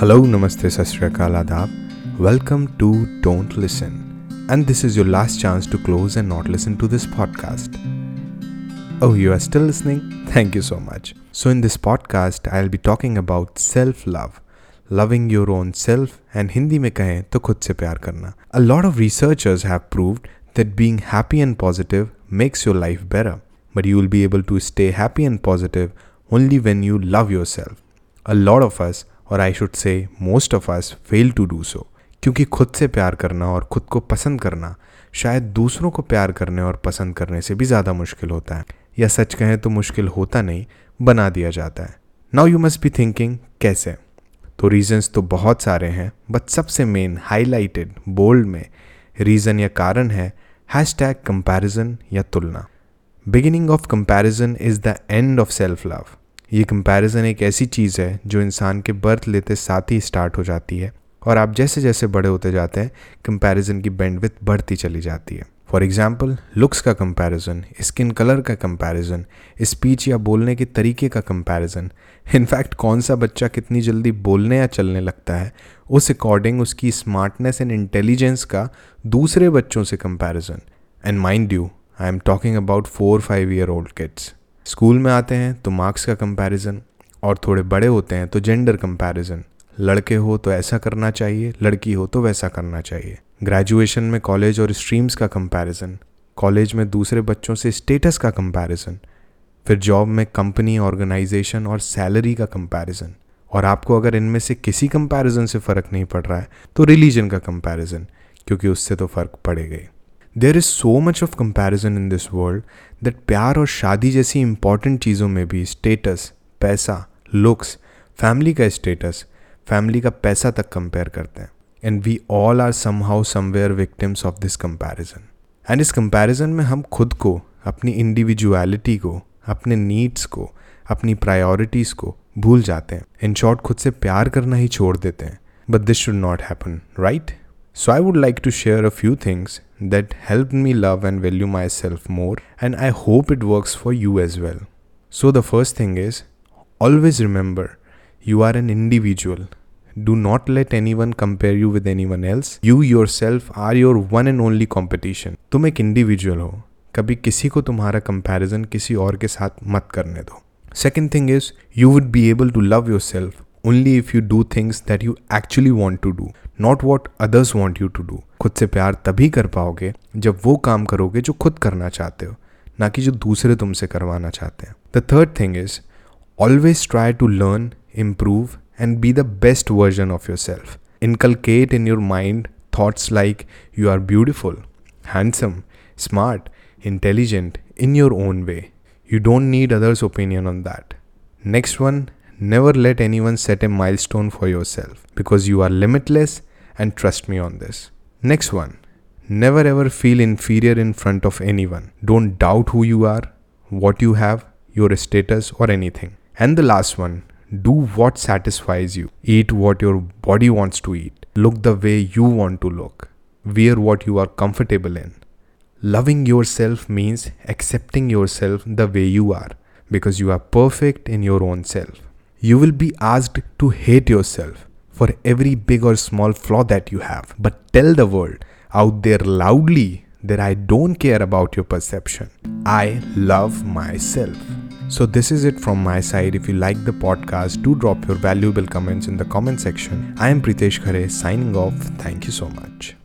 Hello, Namaste, Sasriyakal, Adab. Welcome to Don't Listen. And this is your last chance to close and not listen to this podcast. Oh, you are still listening? Thank you so much. So, in this podcast, I'll be talking about self love. Loving your own self and Hindi में कहें तो खुद से प्यार करना. A lot of researchers have proved that being happy and positive makes your life better. But you will be able to stay happy and positive only when you love yourself. A lot of us, or I should say most of us, fail to do so क्योंकि खुद से प्यार करना और खुद को पसंद करना शायद दूसरों को प्यार करने और पसंद करने से भी ज़्यादा मुश्किल होता है। या सच कहें तो मुश्किल होता नहीं बना दिया जाता है। Now you must be thinking कैसे? तो रीजंस तो बहुत सारे हैं बट सबसे मेन हाईलाइटेड बोल्ड में रीज़न या कारण है हैश टैग कंपेरिजन या तुलना। Beginning of comparison is the end of self love ये कंपैरिजन एक ऐसी चीज़ है जो इंसान के बर्थ लेते साथ ही स्टार्ट हो जाती है और आप जैसे जैसे बड़े होते जाते हैं कंपैरिजन की बैंडविथ बढ़ती चली जाती है। फॉर एग्ज़ाम्पल लुक्स का कंपैरिजन स्किन कलर का कंपैरिजन स्पीच या बोलने के तरीके का कंपैरिजन इनफैक्ट कौन सा बच्चा कितनी जल्दी बोलने या चलने लगता है, उस अकॉर्डिंग उसकी स्मार्टनेस एंड इंटेलिजेंस का दूसरे बच्चों से comparison and mind you I am talking about four five year old kids school में आते हैं तो मार्क्स का कंपैरिजन और थोड़े बड़े होते हैं तो जेंडर कंपैरिजन लड़के हो तो ऐसा करना चाहिए, लड़की हो तो वैसा करना चाहिए। ग्रेजुएशन में कॉलेज और स्ट्रीम्स का कंपैरिजन कॉलेज में दूसरे बच्चों से स्टेटस का कंपैरिजन फिर जॉब में कंपनी ऑर्गेनाइजेशन और सैलरी का कंपैरिजन और आपको अगर इनमें से किसी कंपैरिजन से फ़र्क नहीं पड़ रहा है तो रिलीजन का कंपैरिजन क्योंकि उससे तो फ़र्क पड़ेगा ही। There is so much of comparison in this world that प्यार और शादी जैसी इंपॉर्टेंट चीज़ों में भी स्टेटस पैसा लुक्स फैमिली का स्टेटस फैमिली का पैसा तक कंपेयर करते हैं। And we all are somehow somewhere victims of this comparison and इस कंपेरिजन में हम खुद को, अपनी इंडिविजुअलिटी को, अपने नीड्स को, अपनी प्रायोरिटीज़ को भूल जाते हैं। इन शॉर्ट खुद से प्यार करना ही छोड़ देते हैं। But this should not happen right So, I would like to share a few things that helped me love and value myself more, and I hope it works for you as well. So, the first thing is always remember you are an individual. Do not let anyone compare you with anyone else. You yourself are your one and only competition. तुम एक individual हो कभी किसी को तुम्हारा comparison किसी और के साथ मत करने दो second thing is you would be able to love yourself only if you do things that you actually want to do not what others want you to do खुद से प्यार तभी कर पाओगे जब वो काम करोगे जो खुद करना चाहते हो, ना कि जो दूसरे तुमसे करवाना चाहते हैं। The third thing is always try to learn improve and be the best version of yourself inculcate in your mind thoughts like you are beautiful handsome smart intelligent in your own way you don't need others opinion on that next one Never let anyone set a milestone for yourself because you are limitless and trust me on this. Next one. Never ever feel inferior in front of anyone. Don't doubt who you are, what you have, your status, or anything. And the last one do what satisfies you. Eat what your body wants to eat. Look the way you want to look. Wear what you are comfortable in. Loving yourself means accepting yourself the way you are because you are perfect in your own self. You will be asked to hate yourself for every big or small flaw that you have. But tell the world out there loudly that I don't care about your perception. I love myself. So, this is it from my side. If you like the podcast, do drop your valuable comments in the comment section. I am Pritesh Khare signing off. Thank you so much.